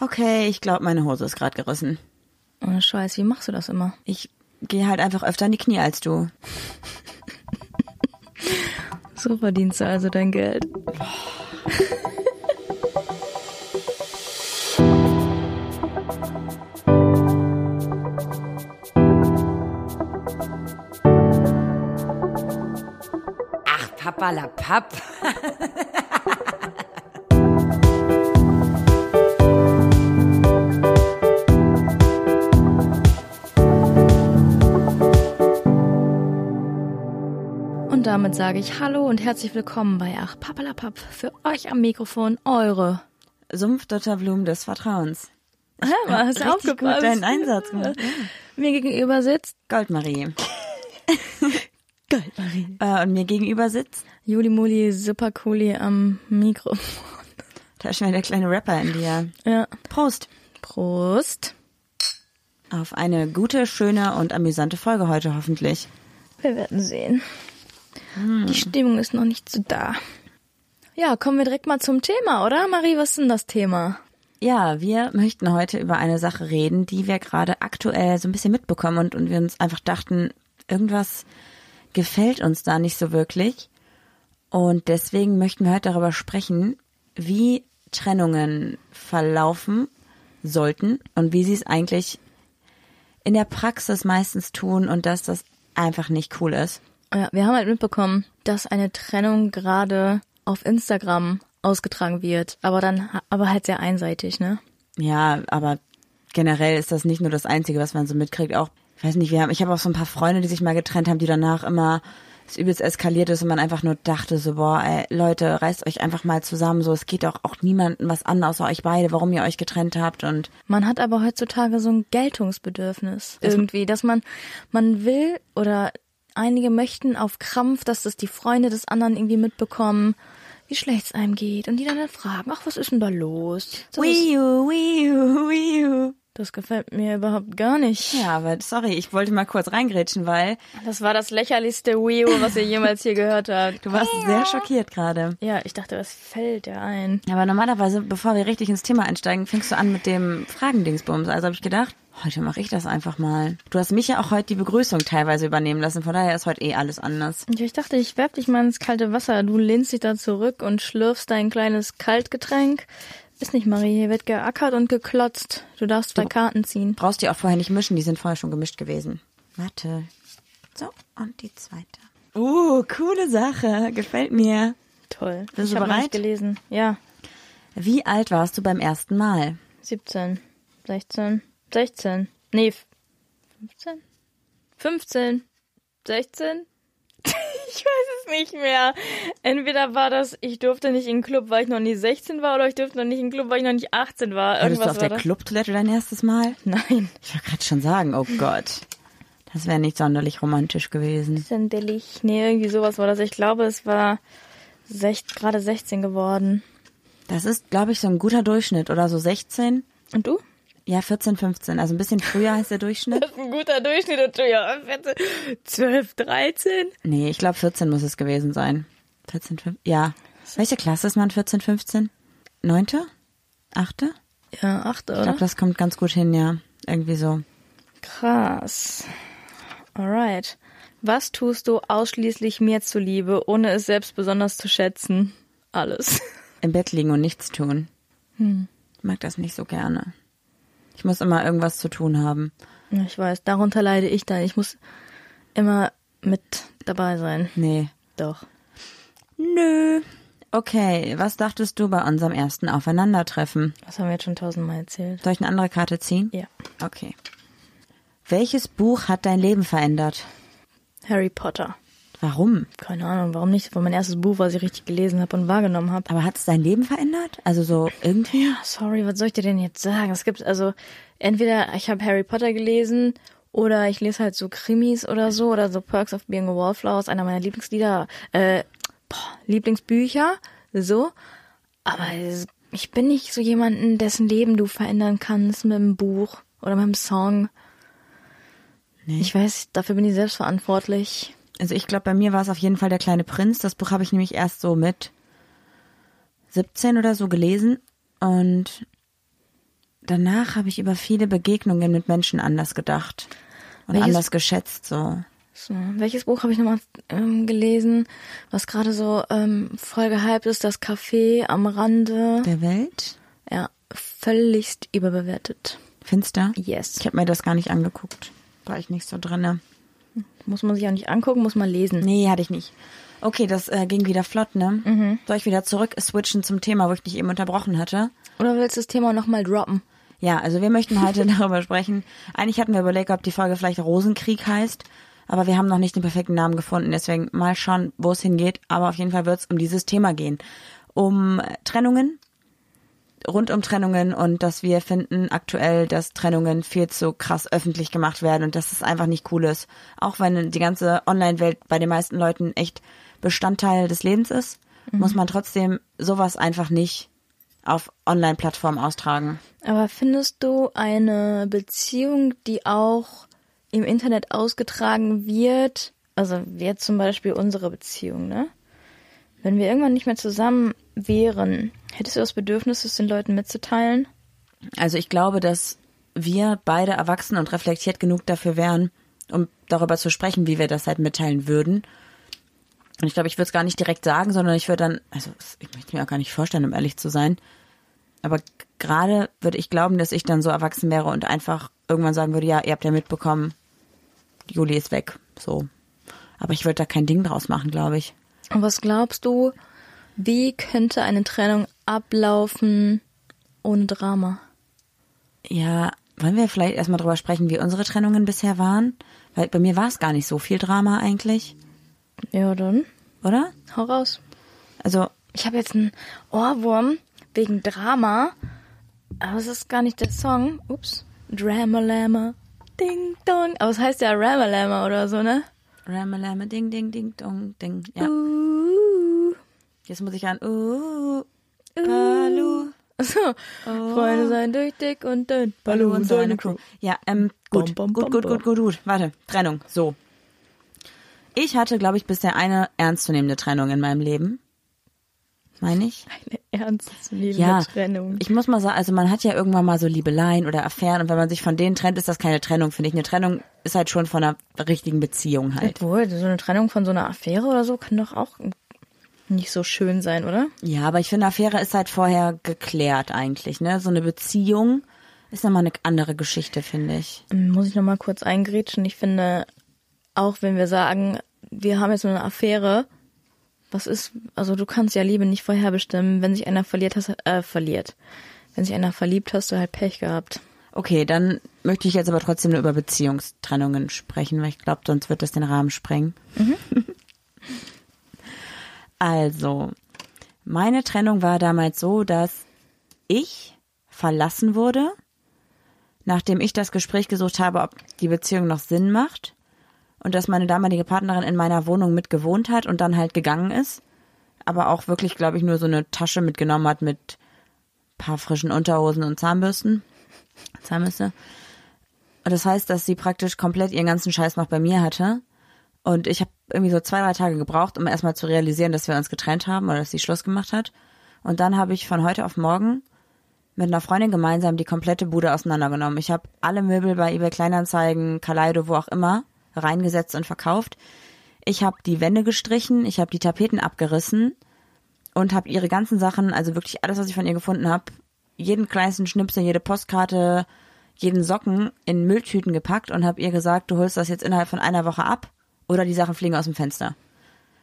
Okay, ich glaube, meine Hose ist gerade gerissen. Oh, Scheiß, wie machst du das immer? Ich gehe halt einfach öfter in die Knie als du. So verdienst du also dein Geld. Ach, Papa la Papp. damit sage ich Hallo und herzlich willkommen bei Ach Papalapap. Für euch am Mikrofon eure. Sumpfdotterblumen des Vertrauens. Hä, mal, hast du aufgepasst? gut deinen Einsatz gemacht. Ja. Mir gegenüber sitzt Goldmarie. Goldmarie. Äh, und mir gegenüber sitzt, Juli Muli Supercooli am Mikro. da ist wieder der kleine Rapper in dir. Ja. Prost. Prost. Auf eine gute, schöne und amüsante Folge heute hoffentlich. Wir werden sehen. Die Stimmung ist noch nicht so da. Ja, kommen wir direkt mal zum Thema, oder? Marie, was ist denn das Thema? Ja, wir möchten heute über eine Sache reden, die wir gerade aktuell so ein bisschen mitbekommen und, und wir uns einfach dachten, irgendwas gefällt uns da nicht so wirklich. Und deswegen möchten wir heute darüber sprechen, wie Trennungen verlaufen sollten und wie sie es eigentlich in der Praxis meistens tun und dass das einfach nicht cool ist. Ja, wir haben halt mitbekommen, dass eine Trennung gerade auf Instagram ausgetragen wird, aber dann, aber halt sehr einseitig, ne? Ja, aber generell ist das nicht nur das Einzige, was man so mitkriegt. Auch, ich weiß nicht, wir haben, ich habe auch so ein paar Freunde, die sich mal getrennt haben, die danach immer es übelst eskaliert ist und man einfach nur dachte so, boah, ey, Leute, reißt euch einfach mal zusammen, so, es geht auch, auch niemandem was an, außer euch beide, warum ihr euch getrennt habt und Man hat aber heutzutage so ein Geltungsbedürfnis irgendwie, dass man, man will oder einige möchten auf Krampf, dass das die Freunde des anderen irgendwie mitbekommen, wie schlecht es einem geht und die dann, dann fragen, ach, was ist denn da los? Das, ist, Wii U, Wii U, Wii U. das gefällt mir überhaupt gar nicht. Ja, aber sorry, ich wollte mal kurz reingrätschen, weil Das war das lächerlichste Wii U, was ihr jemals hier gehört habt. du warst sehr schockiert gerade. Ja, ich dachte, was fällt dir ein? Aber normalerweise, bevor wir richtig ins Thema einsteigen, fängst du an mit dem Fragendingsbums. Also habe ich gedacht, heute mache ich das einfach mal. Du hast mich ja auch heute die Begrüßung teilweise übernehmen lassen, von daher ist heute eh alles anders. Ja, ich dachte, ich werf dich mal ins kalte Wasser. Du lehnst dich da zurück und schlürfst dein kleines Kaltgetränk. Ist nicht, Marie. Hier wird geackert und geklotzt. Du darfst zwei Karten ziehen. Brauchst die auch vorher nicht mischen, die sind vorher schon gemischt gewesen. Warte. So, und die zweite. Uh, coole Sache. Gefällt mir. Toll. Bist ich du bereit? gelesen. Ja. Wie alt warst du beim ersten Mal? 17, 16, 16. Nee, 15? 15, 16? Ich weiß es nicht mehr. Entweder war das, ich durfte nicht in den Club, weil ich noch nie 16 war, oder ich durfte noch nicht in den Club, weil ich noch nicht 18 war. Hattest du Irgendwas auf der. Clubtoilette dein erstes Mal? Nein. Ich wollte gerade schon sagen, oh Gott. Das wäre nicht sonderlich romantisch gewesen. Sendelich. Nee, irgendwie sowas war das. Ich glaube, es war sech, gerade 16 geworden. Das ist, glaube ich, so ein guter Durchschnitt oder so 16. Und du? Ja, 14, 15. Also ein bisschen früher als der Durchschnitt. Das ist ein guter Durchschnitt und du ja 14, 12, 13. Nee, ich glaube 14 muss es gewesen sein. 14, 15. Ja. Welche Klasse ist man 14, 15? Neunte? Achte? Ja, 8, Ich oder? glaube, das kommt ganz gut hin, ja. Irgendwie so. Krass. Alright. Was tust du ausschließlich mir zuliebe, ohne es selbst besonders zu schätzen? Alles. Im Bett liegen und nichts tun. Ich mag das nicht so gerne. Ich muss immer irgendwas zu tun haben. Ich weiß, darunter leide ich dann. Ich muss immer mit dabei sein. Nee. Doch. Nö. Okay, was dachtest du bei unserem ersten Aufeinandertreffen? Das haben wir jetzt schon tausendmal erzählt. Soll ich eine andere Karte ziehen? Ja. Okay. Welches Buch hat dein Leben verändert? Harry Potter. Warum? Keine Ahnung, warum nicht? Das war mein erstes Buch, was ich richtig gelesen habe und wahrgenommen habe. Aber hat es dein Leben verändert? Also so irgendwie? Sorry, was soll ich dir denn jetzt sagen? Es gibt also entweder ich habe Harry Potter gelesen oder ich lese halt so Krimis oder so oder so Perks of Being a Wallflower ist einer meiner Lieblingslieder, äh, boah, Lieblingsbücher, so. Aber ich bin nicht so jemanden, dessen Leben du verändern kannst mit einem Buch oder mit einem Song. Nee. Ich weiß, dafür bin ich selbst verantwortlich. Also ich glaube, bei mir war es auf jeden Fall der kleine Prinz. Das Buch habe ich nämlich erst so mit 17 oder so gelesen. Und danach habe ich über viele Begegnungen mit Menschen anders gedacht und Welches- anders geschätzt so. So, welches Buch habe ich nochmal ähm, gelesen, was gerade so ähm, voll gehypt ist? Das Café am Rande. Der Welt? Ja, völligst überbewertet. Finster? Yes. Ich habe mir das gar nicht angeguckt. War ich nicht so drinne. Muss man sich auch nicht angucken, muss man lesen. Nee, hatte ich nicht. Okay, das äh, ging wieder flott, ne? Soll ich wieder zurück switchen zum Thema, wo ich dich eben unterbrochen hatte? Oder willst du das Thema nochmal droppen? Ja, also wir möchten heute darüber sprechen. Eigentlich hatten wir überlegt, ob die Folge vielleicht Rosenkrieg heißt, aber wir haben noch nicht den perfekten Namen gefunden. Deswegen mal schauen, wo es hingeht. Aber auf jeden Fall wird es um dieses Thema gehen. Um äh, Trennungen, rund um Trennungen und dass wir finden aktuell, dass Trennungen viel zu krass öffentlich gemacht werden und dass es einfach nicht cool ist. Auch wenn die ganze Online-Welt bei den meisten Leuten echt Bestandteil des Lebens ist, muss man trotzdem sowas einfach nicht auf Online-Plattformen austragen. Aber findest du eine Beziehung, die auch im Internet ausgetragen wird, also jetzt zum Beispiel unsere Beziehung, ne? Wenn wir irgendwann nicht mehr zusammen wären, hättest du das Bedürfnis, es den Leuten mitzuteilen? Also ich glaube, dass wir beide erwachsen und reflektiert genug dafür wären, um darüber zu sprechen, wie wir das halt mitteilen würden. Und ich glaube, ich würde es gar nicht direkt sagen, sondern ich würde dann, also ich möchte mir auch gar nicht vorstellen, um ehrlich zu sein. Aber gerade würde ich glauben, dass ich dann so erwachsen wäre und einfach irgendwann sagen würde, ja, ihr habt ja mitbekommen, Juli ist weg. So. Aber ich würde da kein Ding draus machen, glaube ich. Und was glaubst du, wie könnte eine Trennung ablaufen ohne Drama? Ja, wollen wir vielleicht erstmal drüber sprechen, wie unsere Trennungen bisher waren? Weil bei mir war es gar nicht so viel Drama eigentlich, Ja, dann oder? hau raus. Also, Ich habe jetzt einen Ohrwurm wegen Drama. Aber es ist gar nicht der Song. Ups. Dramalama. Ding dong. Aber es heißt ja Ramalama oder so, ne? Ramalama, ding, ding, ding, dong, ding. Ja, Uh. jetzt muss ich an, uh, Palu, So. Freunde sein durch dick und dünn. Palu und seine Crew. Ja, ähm, gut, Bom, bom, gut, bom, gut, bom. gut, gut, gut. Warte, Trennung, so. Ich hatte, glaube ich, bisher eine ernstzunehmende Trennung in meinem Leben. Meine ich? Eine ernstzunehmende Ja, Trennung. ich muss mal sagen, also man hat ja irgendwann mal so Liebeleien oder Affären und wenn man sich von denen trennt, ist das keine Trennung, finde ich. Eine Trennung ist halt schon von einer richtigen Beziehung halt. Obwohl, so eine Trennung von so einer Affäre oder so kann doch auch nicht so schön sein, oder? Ja, aber ich finde, Affäre ist halt vorher geklärt eigentlich, ne? So eine Beziehung ist nochmal eine andere Geschichte, finde ich. Muss ich nochmal kurz eingrätschen. Ich finde, auch wenn wir sagen, wir haben jetzt so eine Affäre, was ist, also du kannst ja Liebe nicht vorherbestimmen. Wenn sich einer verliert, hast äh, verliert. Wenn sich einer verliebt, hast du halt Pech gehabt. Okay, dann möchte ich jetzt aber trotzdem nur über Beziehungstrennungen sprechen, weil ich glaube, sonst wird das den Rahmen sprengen. Also, meine Trennung war damals so, dass ich verlassen wurde, nachdem ich das Gespräch gesucht habe, ob die Beziehung noch Sinn macht und dass meine damalige Partnerin in meiner Wohnung mit gewohnt hat und dann halt gegangen ist, aber auch wirklich, glaube ich, nur so eine Tasche mitgenommen hat mit paar frischen Unterhosen und Zahnbürsten. Zahnbürste. Und das heißt, dass sie praktisch komplett ihren ganzen Scheiß noch bei mir hatte. Und ich habe irgendwie so zwei, drei Tage gebraucht, um erstmal zu realisieren, dass wir uns getrennt haben oder dass sie Schluss gemacht hat. Und dann habe ich von heute auf morgen mit einer Freundin gemeinsam die komplette Bude auseinandergenommen. Ich habe alle Möbel bei eBay Kleinanzeigen, Kaleido, wo auch immer, reingesetzt und verkauft. Ich habe die Wände gestrichen, ich habe die Tapeten abgerissen und habe ihre ganzen Sachen, also wirklich alles, was ich von ihr gefunden habe, jeden kleinsten Schnipsel, jede Postkarte, jeden Socken in Mülltüten gepackt und habe ihr gesagt, du holst das jetzt innerhalb von einer Woche ab oder die Sachen fliegen aus dem Fenster.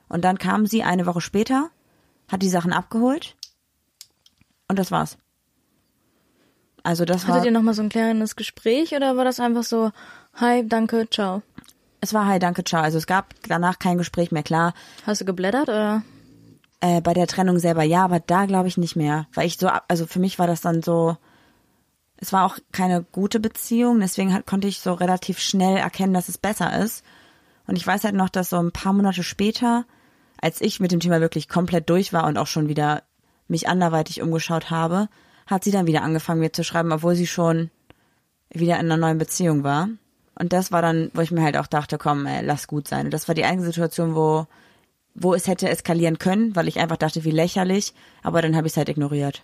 Und dann kam sie eine Woche später, hat die Sachen abgeholt und das war's. Also das war, Hattet ihr nochmal so ein kleines Gespräch oder war das einfach so, hi, danke, ciao? es war hi, danke, ciao. Also es gab danach kein Gespräch mehr, klar. Hast du geblättert oder? Äh, bei der Trennung selber ja, aber da glaube ich nicht mehr. Weil ich so, ab- also für mich war das dann so, es war auch keine gute Beziehung, deswegen hat, konnte ich so relativ schnell erkennen, dass es besser ist. Und ich weiß halt noch, dass so ein paar Monate später, als ich mit dem Thema wirklich komplett durch war und auch schon wieder mich anderweitig umgeschaut habe, hat sie dann wieder angefangen, mir zu schreiben, obwohl sie schon wieder in einer neuen Beziehung war. Und das war dann, wo ich mir halt auch dachte, komm, ey, lass gut sein. Und das war die einzige Situation, wo, wo es hätte eskalieren können, weil ich einfach dachte, wie lächerlich. Aber dann habe ich es halt ignoriert.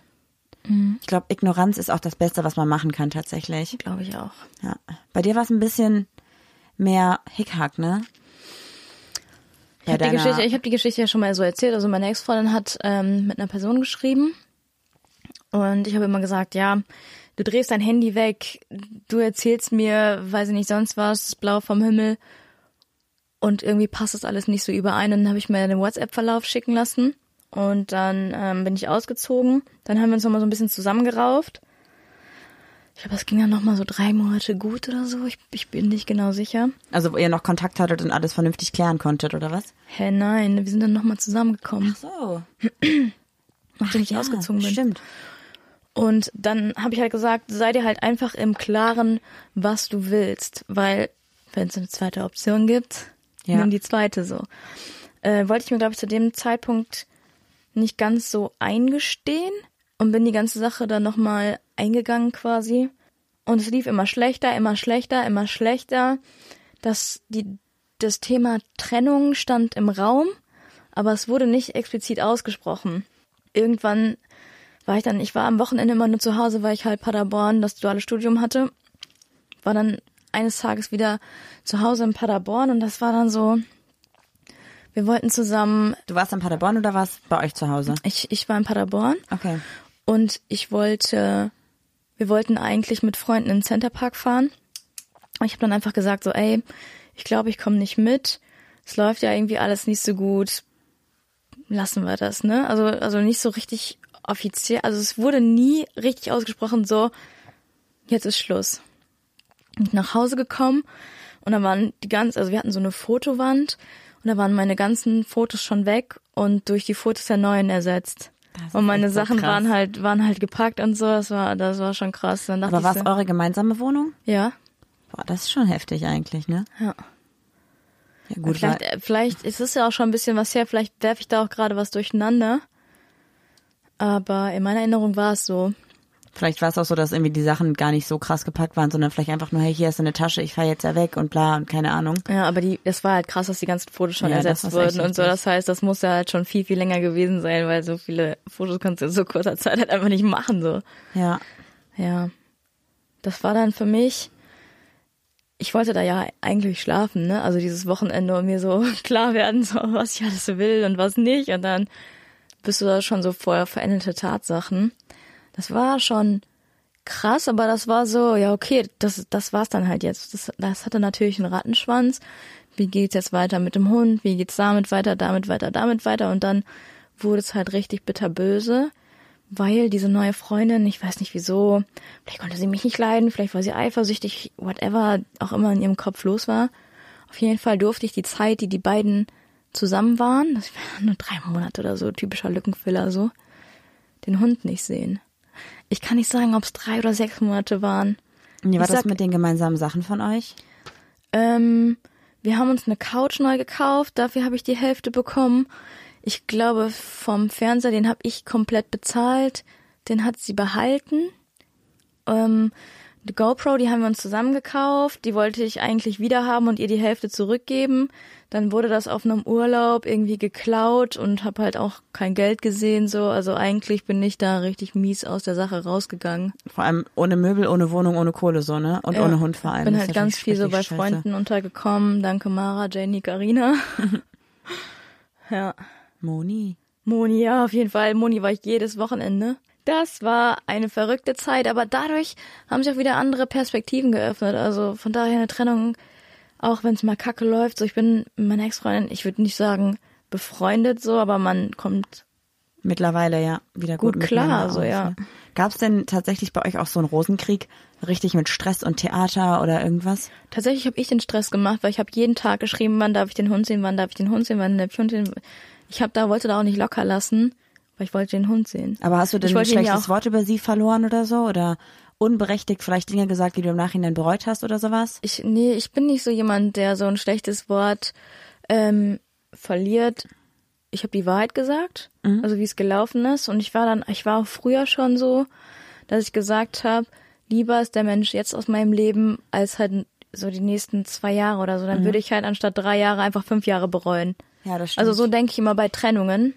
Ich glaube, Ignoranz ist auch das Beste, was man machen kann tatsächlich. Glaube ich auch. Ja. Bei dir war es ein bisschen mehr Hickhack, ne? Ich habe die, Geschichte, ich hab die Geschichte ja schon mal so erzählt. Also meine Ex-Freundin hat ähm, mit einer Person geschrieben und ich habe immer gesagt, ja, du drehst dein Handy weg, du erzählst mir, weiß ich nicht, sonst was, blau vom Himmel und irgendwie passt das alles nicht so überein. Und dann habe ich mir den WhatsApp-Verlauf schicken lassen und dann ähm, bin ich ausgezogen. Dann haben wir uns nochmal so ein bisschen zusammengerauft. Ich glaube, das ging dann nochmal so drei Monate gut oder so. Ich, ich bin nicht genau sicher. Also wo ihr noch Kontakt hattet und alles vernünftig klären konntet, oder was? Hä, nein, wir sind dann nochmal zusammengekommen, Ach so. nachdem ich ja, ausgezogen bin. Stimmt. Und dann habe ich halt gesagt, sei dir halt einfach im Klaren, was du willst. Weil, wenn es eine zweite Option gibt, Ja. nimm die zweite so. Äh, wollte ich mir, glaube ich, zu dem Zeitpunkt nicht ganz so eingestehen und bin die ganze Sache dann nochmal eingegangen quasi. Und es lief immer schlechter, immer schlechter, immer schlechter. Das, die, das Thema Trennung stand im Raum, aber es wurde nicht explizit ausgesprochen. Irgendwann war ich dann, ich war am Wochenende immer nur zu Hause, weil ich halt Paderborn das duale Studium hatte. War dann eines Tages wieder zu Hause in Paderborn und das war dann so, wir wollten zusammen, Du warst in Paderborn oder warst bei euch zu Hause? ich, ich war in Paderborn Okay. und ich wollte, wir wollten eigentlich mit Freunden in den Centerpark fahren. Und ich habe dann einfach gesagt so, ey, ich glaube, ich komme nicht mit. Es läuft ja irgendwie alles nicht so gut. Lassen wir das, ne? Also also nicht so richtig offiziell. Also es wurde nie richtig ausgesprochen so, jetzt ist Schluss. Und nach Hause gekommen und da waren die ganz, also wir hatten so eine Fotowand und da waren meine ganzen Fotos schon weg und durch die Fotos der neuen ersetzt. Ist Und meine Sachen krass. waren halt, waren halt gepackt und so. Das war, das war schon krass. Dann Aber war es eure gemeinsame Wohnung? ja, Boah, das ist schon heftig eigentlich, ne? ja. Ja, gut, vielleicht, äh, vielleicht ist es ja auch schon ein bisschen was her. Vielleicht werfe ich da auch gerade was durcheinander. Aber in meiner Erinnerung war es so. Vielleicht war es auch so, dass irgendwie die Sachen gar nicht so krass gepackt waren, sondern vielleicht einfach nur, hey, hier ist eine Tasche, ich fahr jetzt ja weg und bla und keine Ahnung. Ja, aber die, es war halt krass, dass die ganzen Fotos schon Ja, das ersetzt wurden und so. Das heißt, das muss ja halt schon viel, viel länger gewesen sein, weil so viele Fotos kannst du in so kurzer Zeit halt einfach nicht machen, so. Ja. Ja. Das war dann für mich, ich wollte da ja eigentlich schlafen, ne? Also dieses Wochenende und mir so klar werden, so was ich alles will und was nicht. Und dann bist du da schon so vor veränderte Tatsachen. Das war schon krass, aber das war so, ja, okay, das, das war's dann halt jetzt. Das, das hatte natürlich einen Rattenschwanz. Wie geht's jetzt weiter mit dem Hund? Wie geht's damit weiter, damit weiter, damit weiter? Und dann wurde es halt richtig bitterböse, weil diese neue Freundin, ich weiß nicht wieso, vielleicht konnte sie mich nicht leiden, vielleicht war sie eifersüchtig, whatever auch immer in ihrem Kopf los war. Auf jeden Fall durfte ich die Zeit, die die beiden zusammen waren, das waren nur drei Monate oder so, typischer Lückenfüller so, den Hund nicht sehen. Ich kann nicht sagen, ob es drei oder sechs Monate waren. Wie war Ich das sag- mit den gemeinsamen Sachen von euch? Ähm, wir haben uns eine Couch neu gekauft, dafür habe ich die Hälfte bekommen. Ich glaube, vom Fernseher, den habe ich komplett bezahlt, den hat sie behalten. Ähm, die GoPro, die haben wir uns zusammen gekauft, die wollte ich eigentlich wieder haben und ihr die Hälfte zurückgeben. Dann wurde das auf einem Urlaub irgendwie geklaut und habe halt auch kein Geld gesehen so. Also eigentlich bin ich da richtig mies aus der Sache rausgegangen. Vor allem ohne Möbel, ohne Wohnung, ohne Kohle so, ne? Und Ja. ohne Hund vor allem. bin Das halt ganz viel so bei scheiße. Freunden untergekommen. Danke Mara, Jenny, Karina. ja. Moni. Moni, ja, auf jeden Fall. Moni war ich jedes Wochenende. Das war eine verrückte Zeit, aber dadurch haben sich auch wieder andere Perspektiven geöffnet. Also von daher eine Trennung, auch wenn es mal kacke läuft. So, ich bin mit meiner Ex-Freundin, ich würde nicht sagen befreundet so, aber man kommt Mittlerweile ja wieder gut, Gut klar, so, aus, ja. Ne? Gab es denn tatsächlich bei euch auch so einen Rosenkrieg, richtig mit Stress und Theater oder irgendwas? Tatsächlich habe ich den Stress gemacht, weil ich habe jeden Tag geschrieben, wann darf ich den Hund sehen, wann darf ich den Hund sehen, wann darf ich den Hund sehen. Ich habe da wollte da auch nicht locker lassen, weil ich wollte den Hund sehen. Aber hast du denn ein ja schlechtes auch- Wort über sie verloren oder so? Oder unberechtigt vielleicht Dinge gesagt, die du im Nachhinein bereut hast oder sowas? Ich nee, ich bin nicht so jemand, der so ein schlechtes Wort ähm, verliert. Ich habe die Wahrheit gesagt, also wie es gelaufen ist und ich war dann ich war auch früher schon so, dass ich gesagt habe, lieber ist der Mensch jetzt aus meinem Leben als halt so die nächsten zwei Jahre oder so. Dann würde ich halt anstatt drei Jahre einfach fünf Jahre bereuen. Ja, das stimmt. Also so denke ich immer bei Trennungen.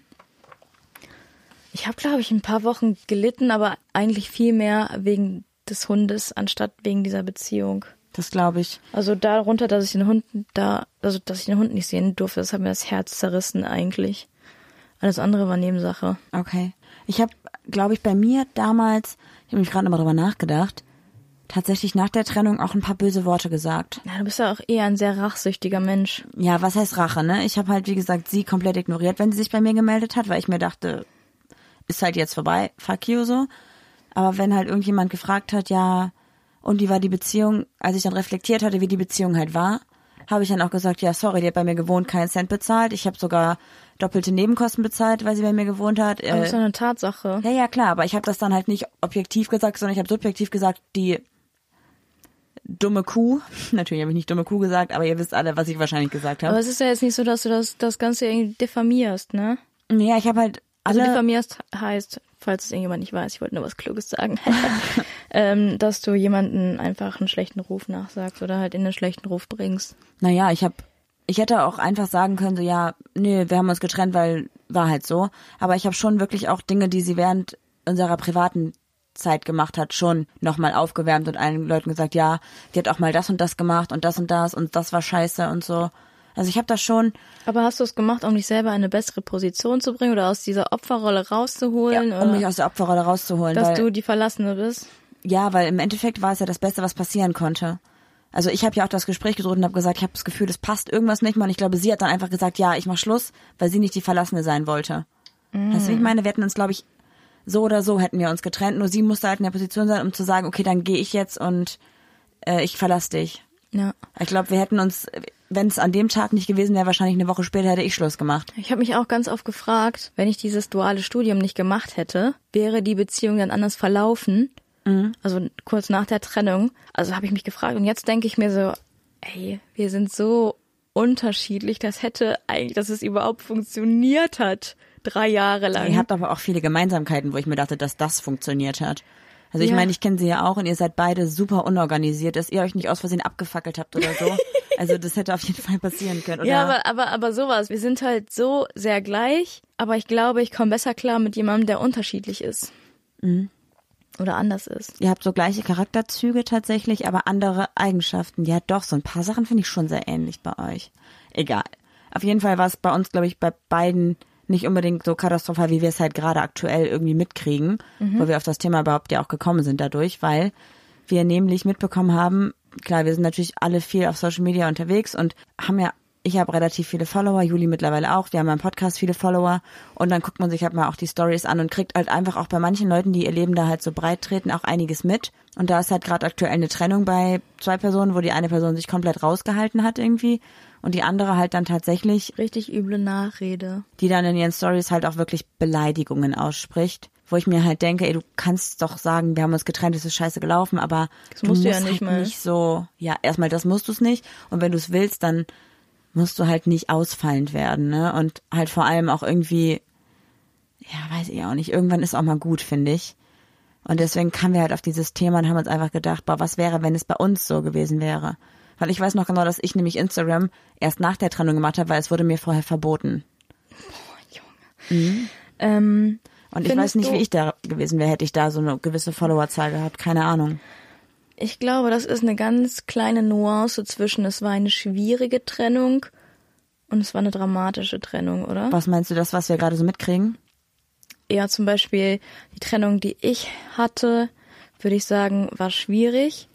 Ich habe, glaube ich, ein paar Wochen gelitten, aber eigentlich viel mehr wegen des Hundes anstatt wegen dieser Beziehung. Das glaube ich. Also darunter, dass ich den Hund da, also dass ich den Hund nicht sehen durfte, das hat mir das Herz zerrissen eigentlich. Alles andere war Nebensache. Okay. Ich habe, glaube ich, bei mir damals, ich habe mich gerade nochmal drüber nachgedacht, tatsächlich nach der Trennung auch ein paar böse Worte gesagt. Ja, du bist ja auch eher ein sehr rachsüchtiger Mensch. Ja, was heißt Rache, ne? Ich habe halt, wie gesagt, sie komplett ignoriert, wenn sie sich bei mir gemeldet hat, weil ich mir dachte, ist halt jetzt vorbei, fuck you so. Aber wenn halt irgendjemand gefragt hat, ja, und wie war die Beziehung, als ich dann reflektiert hatte, wie die Beziehung halt war, habe ich dann auch gesagt, ja, sorry, die hat bei mir gewohnt, keinen Cent bezahlt. Ich habe sogar doppelte Nebenkosten bezahlt, weil sie bei mir gewohnt hat. Aber das ist doch eine Tatsache. Ja, ja, klar, aber ich habe das dann halt nicht objektiv gesagt, sondern ich habe subjektiv gesagt, die dumme Kuh. Natürlich habe ich nicht dumme Kuh gesagt, aber ihr wisst alle, was ich wahrscheinlich gesagt habe. Aber es ist ja jetzt nicht so, dass du das, das Ganze irgendwie diffamierst, ne? Ja, ich habe halt Also diffamierst heißt, falls es irgendjemand nicht weiß, ich wollte nur was Kluges sagen, ähm, dass du jemanden einfach einen schlechten Ruf nachsagst oder halt in einen schlechten Ruf bringst. Naja, ich habe, ich hätte auch einfach sagen können, so ja, nee, wir haben uns getrennt, weil war halt so. Aber ich habe schon wirklich auch Dinge, die sie während unserer privaten Zeit gemacht hat, schon nochmal aufgewärmt und allen Leuten gesagt, ja, die hat auch mal das und das gemacht und das und das und das war scheiße und so. Also ich habe das schon, Aber hast du es gemacht, um dich selber in eine bessere Position zu bringen oder aus dieser Opferrolle rauszuholen? ja, um mich aus der Opferrolle rauszuholen. dass weil, du die Verlassene bist? Ja, weil im Endeffekt war es ja das Beste, was passieren konnte. Also ich habe ja auch das Gespräch gedroht und habe gesagt, ich habe das Gefühl, es passt irgendwas nicht mehr. Und ich glaube, sie hat dann einfach gesagt, ja, ich mach Schluss, weil sie nicht die Verlassene sein wollte. Mhm. Weißt du, ich meine? Wir hätten uns, glaube ich, so oder so hätten wir uns getrennt. Nur sie musste halt in der Position sein, um zu sagen, okay, dann gehe ich jetzt und äh, ich verlasse dich. Ja. Ich glaube, wir hätten uns, wenn es an dem Tag nicht gewesen wäre, wahrscheinlich eine Woche später hätte ich Schluss gemacht. Ich habe mich auch ganz oft gefragt, wenn ich dieses duale Studium nicht gemacht hätte, wäre die Beziehung dann anders verlaufen? Also kurz nach der Trennung. Also habe ich mich gefragt und jetzt denke ich mir so, ey, wir sind so unterschiedlich, das hätte eigentlich, dass es überhaupt funktioniert hat, drei Jahre lang. Ihr habt aber auch viele Gemeinsamkeiten, wo ich mir dachte, dass das funktioniert hat. Also ich Ja. meine, ich kenne sie ja auch und ihr seid beide super unorganisiert, dass ihr euch nicht aus Versehen abgefackelt habt oder so. also das hätte auf jeden Fall passieren können. Oder? Ja, aber, aber, aber sowas. Wir sind halt so sehr gleich, aber ich glaube, ich komme besser klar mit jemandem, der unterschiedlich ist. Oder anders ist. ihr habt so gleiche Charakterzüge tatsächlich, aber andere Eigenschaften. Ja, doch, so ein paar Sachen finde ich schon sehr ähnlich bei euch. Egal. Auf jeden Fall war es bei uns, glaube ich, bei beiden nicht unbedingt so katastrophal, wie wir es halt gerade aktuell irgendwie mitkriegen, wo wir auf das Thema überhaupt ja auch gekommen sind dadurch, weil wir nämlich mitbekommen haben, klar, wir sind natürlich alle viel auf Social Media unterwegs und haben ja, ich habe relativ viele Follower, Juli mittlerweile auch, wir haben im Podcast viele Follower und dann guckt man sich halt mal auch die Stories an und kriegt halt einfach auch bei manchen Leuten, die ihr Leben da halt so breit treten, auch einiges mit. Und da ist halt gerade aktuell eine Trennung bei zwei Personen, wo die eine Person sich komplett rausgehalten hat irgendwie und die andere halt dann tatsächlich Richtig üble Nachrede. die dann in ihren Stories halt auch wirklich Beleidigungen ausspricht, wo ich mir halt denke, ey, du kannst doch sagen, wir haben uns getrennt, es ist scheiße gelaufen, aber Das musst du ja musst nicht halt mal. nicht so, ja, erstmal das musst du es nicht und wenn du es willst, dann musst du halt nicht ausfallend werden, ne? Und halt vor allem auch irgendwie, ja, weiß ich auch nicht, irgendwann ist auch mal gut, finde ich. Und deswegen kamen wir halt auf dieses Thema und haben uns einfach gedacht, boah, was wäre, wenn es bei uns so gewesen wäre? Weil ich weiß noch genau, dass ich nämlich Instagram erst nach der Trennung gemacht habe, weil es wurde mir vorher verboten. Ähm, Und ich weiß nicht, wie ich da gewesen wäre, hätte ich da so eine gewisse Followerzahl gehabt. Keine Ahnung. Ich glaube, das ist eine ganz kleine Nuance zwischen, es war eine schwierige Trennung und es war eine dramatische Trennung, oder? Was meinst du, das, was wir gerade so mitkriegen? Ja, zum Beispiel die Trennung, die ich hatte, würde ich sagen, war schwierig.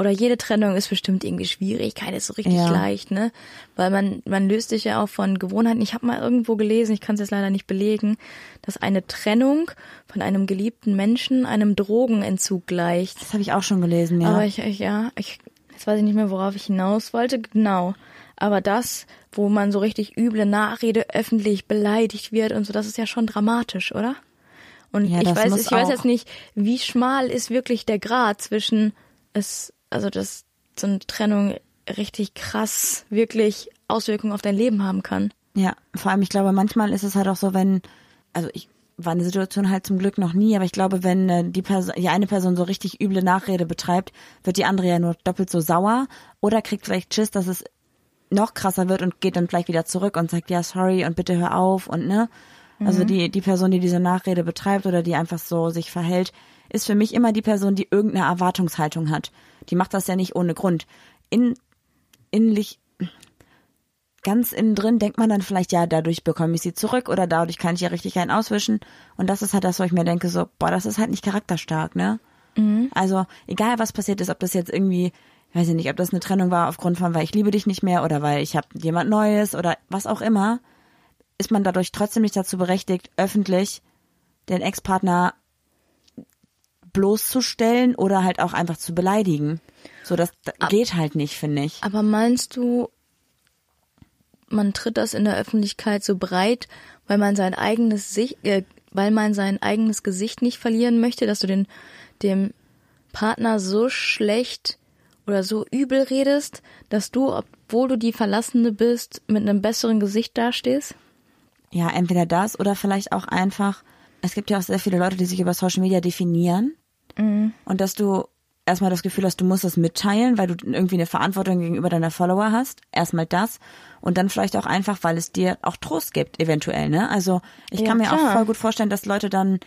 Oder jede Trennung ist bestimmt irgendwie schwierig, keine ist so richtig Ja. leicht, ne? Weil man, man löst sich ja auch von Gewohnheiten. Ich habe mal irgendwo gelesen, ich kann es jetzt leider nicht belegen, dass eine Trennung von einem geliebten Menschen einem Drogenentzug gleicht. Das habe ich auch schon gelesen, ja. Aber ich, ich, ja, ich, jetzt weiß ich nicht mehr, worauf ich hinaus wollte. Genau. Aber das, wo man so richtig üble Nachrede öffentlich beleidigt wird und so, das ist ja schon dramatisch, oder? Und Ja, ich weiß, ich weiß jetzt nicht, wie schmal ist wirklich der Grad zwischen es, also dass so eine Trennung richtig krass wirklich Auswirkungen auf dein Leben haben kann. ja, vor allem, ich glaube, manchmal ist es halt auch so, wenn, also ich war in der Situation halt zum Glück noch nie, aber ich glaube, wenn äh, die, Person, die eine Person so richtig üble Nachrede betreibt, wird die andere ja nur doppelt so sauer oder kriegt vielleicht Schiss, dass es noch krasser wird und geht dann vielleicht wieder zurück und sagt, ja, sorry und bitte hör auf und ne. Also die, die Person, die diese Nachrede betreibt oder die einfach so sich verhält, ist für mich immer die Person, die irgendeine Erwartungshaltung hat. Die macht das ja nicht ohne Grund. In, innerlich, ganz innen drin denkt man dann vielleicht, ja, dadurch bekomme ich sie zurück oder dadurch kann ich ja richtig einen auswischen. Und das ist halt das, wo ich mir denke, so, boah, das ist halt nicht charakterstark, ne? Also, egal was passiert ist, ob das jetzt irgendwie, weiß ich nicht, ob das eine Trennung war aufgrund von, weil ich liebe dich nicht mehr oder weil ich habe jemand Neues oder was auch immer, ist man dadurch trotzdem nicht dazu berechtigt, öffentlich den Ex-Partner bloßzustellen oder halt auch einfach zu beleidigen. So, das geht halt nicht, finde ich. Aber meinst du, man tritt das in der Öffentlichkeit so breit, weil man sein eigenes Sicht, äh, weil man sein eigenes Gesicht nicht verlieren möchte, dass du den dem Partner so schlecht oder so übel redest, dass du, obwohl du die Verlassene bist, mit einem besseren Gesicht dastehst? Ja, entweder das oder vielleicht auch einfach, es gibt ja auch sehr viele Leute, die sich über Social Media definieren und dass du erstmal das Gefühl hast, du musst es mitteilen, weil du irgendwie eine Verantwortung gegenüber deiner Follower hast. Erstmal das und dann vielleicht auch einfach, weil es dir auch Trost gibt, eventuell, ne? Also ich Ja, kann mir klar. auch voll gut vorstellen, dass Leute dann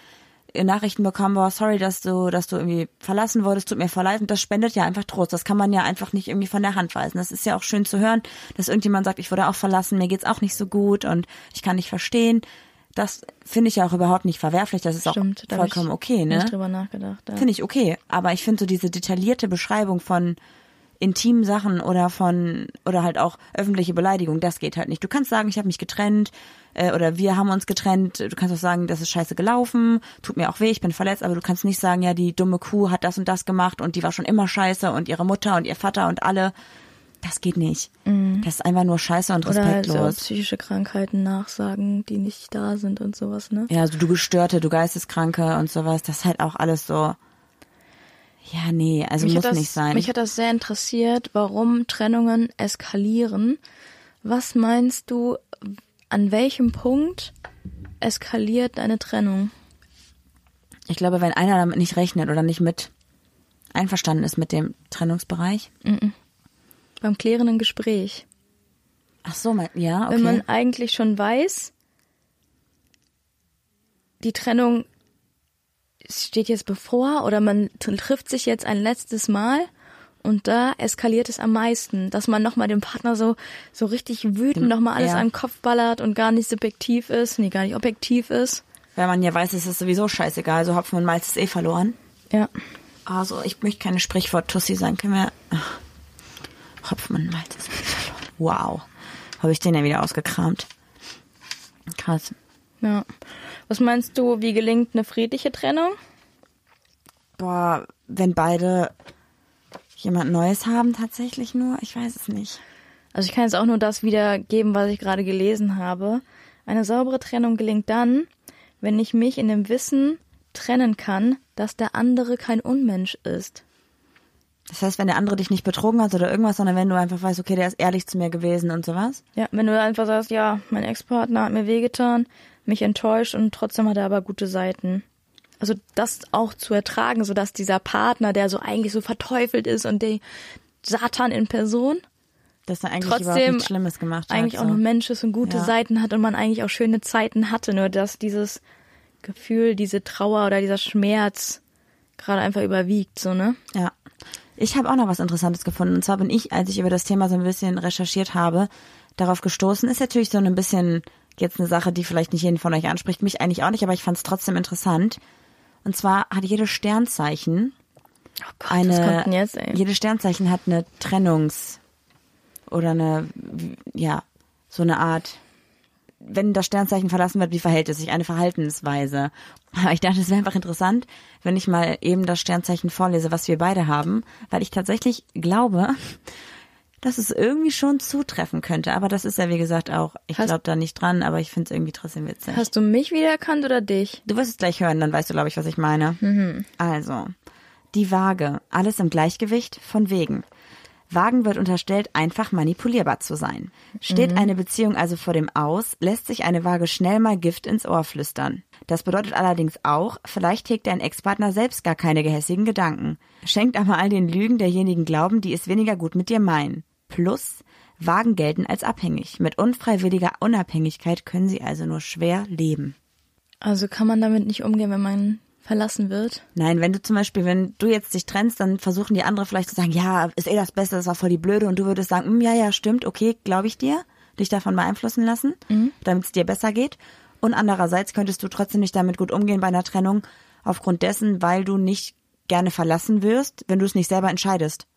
Nachrichten bekommen, boah, sorry, dass du, dass du irgendwie verlassen wurdest, tut mir voll leid. Und das spendet ja einfach Trost. Das kann man ja einfach nicht irgendwie von der Hand weisen. Das ist ja auch schön zu hören, dass irgendjemand sagt, ich wurde auch verlassen, mir geht's auch nicht so gut und ich kann nicht verstehen. Das finde ich ja auch überhaupt nicht verwerflich. Das ist Stimmt, auch vollkommen ich okay, ne? Nicht drüber nachgedacht. Ja. Finde ich okay. Aber ich finde so diese detaillierte Beschreibung von intimen Sachen oder von oder halt auch öffentliche Beleidigung, das geht halt nicht. Du kannst sagen, ich habe mich getrennt äh, oder wir haben uns getrennt. Du kannst auch sagen, das ist scheiße gelaufen, tut mir auch weh, ich bin verletzt, aber du kannst nicht sagen, ja, die dumme Kuh hat das und das gemacht und die war schon immer scheiße und ihre Mutter und ihr Vater und alle. Das geht nicht. Das ist einfach nur scheiße und Oder halt so respektlos. psychische Krankheiten nachsagen, die nicht da sind und sowas, ne? Ja, also du Gestörte, du Geisteskranke und sowas, das ist halt auch alles so. Ja, nee, also Mich muss das, nicht sein. Mich hat das sehr interessiert, warum Trennungen eskalieren. Was meinst du, an welchem Punkt eskaliert eine Trennung? Ich glaube, wenn einer damit nicht rechnet oder nicht mit einverstanden ist mit dem Trennungsbereich. Beim klärenden Gespräch. Ach so, mein, ja, okay. Wenn man eigentlich schon weiß, die Trennung steht jetzt bevor oder man trifft sich jetzt ein letztes Mal und da eskaliert es am meisten, dass man nochmal dem Partner so, so richtig wütend nochmal alles ja. an den Kopf ballert und gar nicht subjektiv ist, nee, gar nicht objektiv ist. Weil man ja weiß, es ist sowieso scheißegal, so Hopfen und Malz ist eh verloren. Ja. Also, ich möchte keine Sprichwort-Tussi sein. Können wir. Ach, Hopfen Malz ist verloren. Wow. Habe ich den ja wieder ausgekramt. Krass. Ja. Was meinst du, wie gelingt eine friedliche Trennung? Boah, wenn beide jemand Neues haben, tatsächlich nur, ich weiß es nicht. Also ich kann jetzt auch nur das wiedergeben, was ich gerade gelesen habe. Eine saubere Trennung gelingt dann, wenn ich mich in dem Wissen trennen kann, dass der andere kein Unmensch ist. Das heißt, wenn der andere dich nicht betrogen hat oder irgendwas, sondern wenn du einfach weißt, okay, der ist ehrlich zu mir gewesen und sowas. Ja, wenn du einfach sagst, ja, mein Ex-Partner hat mir wehgetan, mich enttäuscht und trotzdem hat er aber gute Seiten. Also das auch zu ertragen, sodass dieser Partner, der so eigentlich so verteufelt ist und der Satan in Person, Dass er eigentlich überhaupt trotzdem nichts Schlimmes gemacht hat. eigentlich auch so. nur Mensch ist und gute Ja. Seiten hat und man eigentlich auch schöne Zeiten hatte, nur dass dieses Gefühl, diese Trauer oder dieser Schmerz gerade einfach überwiegt, so, ne? Ja. Ich habe auch noch was Interessantes gefunden. Und zwar bin ich, als ich über das Thema so ein bisschen recherchiert habe, darauf gestoßen. Ist natürlich so ein bisschen jetzt eine Sache, die vielleicht nicht jeden von euch anspricht. Mich eigentlich auch nicht, aber ich fand es trotzdem interessant. Und zwar hat jede Sternzeichen Oh Gott, eine, jetzt, ey? jede Sternzeichen hat eine Trennungs- oder eine, ja, so eine Art, wenn das Sternzeichen verlassen wird, wie verhält es sich? Eine Verhaltensweise. Aber ich dachte, es wäre einfach interessant, wenn ich mal eben das Sternzeichen vorlese, was wir beide haben, weil ich tatsächlich glaube, dass es irgendwie schon zutreffen könnte. Aber das ist ja, wie gesagt, auch, ich glaube da nicht dran, aber ich finde es irgendwie trotzdem witzig. Hast du mich wiedererkannt oder dich? Du wirst es gleich hören, dann weißt du, glaube ich, was ich meine. Also, die Waage. Alles im Gleichgewicht von wegen. Wagen wird unterstellt, einfach manipulierbar zu sein. Steht eine Beziehung also vor dem Aus, lässt sich eine Waage schnell mal Gift ins Ohr flüstern. Das bedeutet allerdings auch, vielleicht hegt dein Ex-Partner selbst gar keine gehässigen Gedanken. Schenkt aber all den Lügen derjenigen Glauben, die es weniger gut mit dir meinen. Plus, Wagen gelten als abhängig. Mit unfreiwilliger Unabhängigkeit können sie also nur schwer leben. Also kann man damit nicht umgehen, wenn man verlassen wird? Nein, wenn du zum Beispiel, wenn du jetzt dich trennst, dann versuchen die anderen vielleicht zu sagen, ja, ist eh das Beste, das war voll die Blöde und du würdest sagen, hm, ja, ja, stimmt, okay, glaube ich dir, dich davon beeinflussen lassen, damit es dir besser geht. Und andererseits könntest du trotzdem nicht damit gut umgehen bei einer Trennung, aufgrund dessen, weil du nicht gerne verlassen wirst, wenn du es nicht selber entscheidest.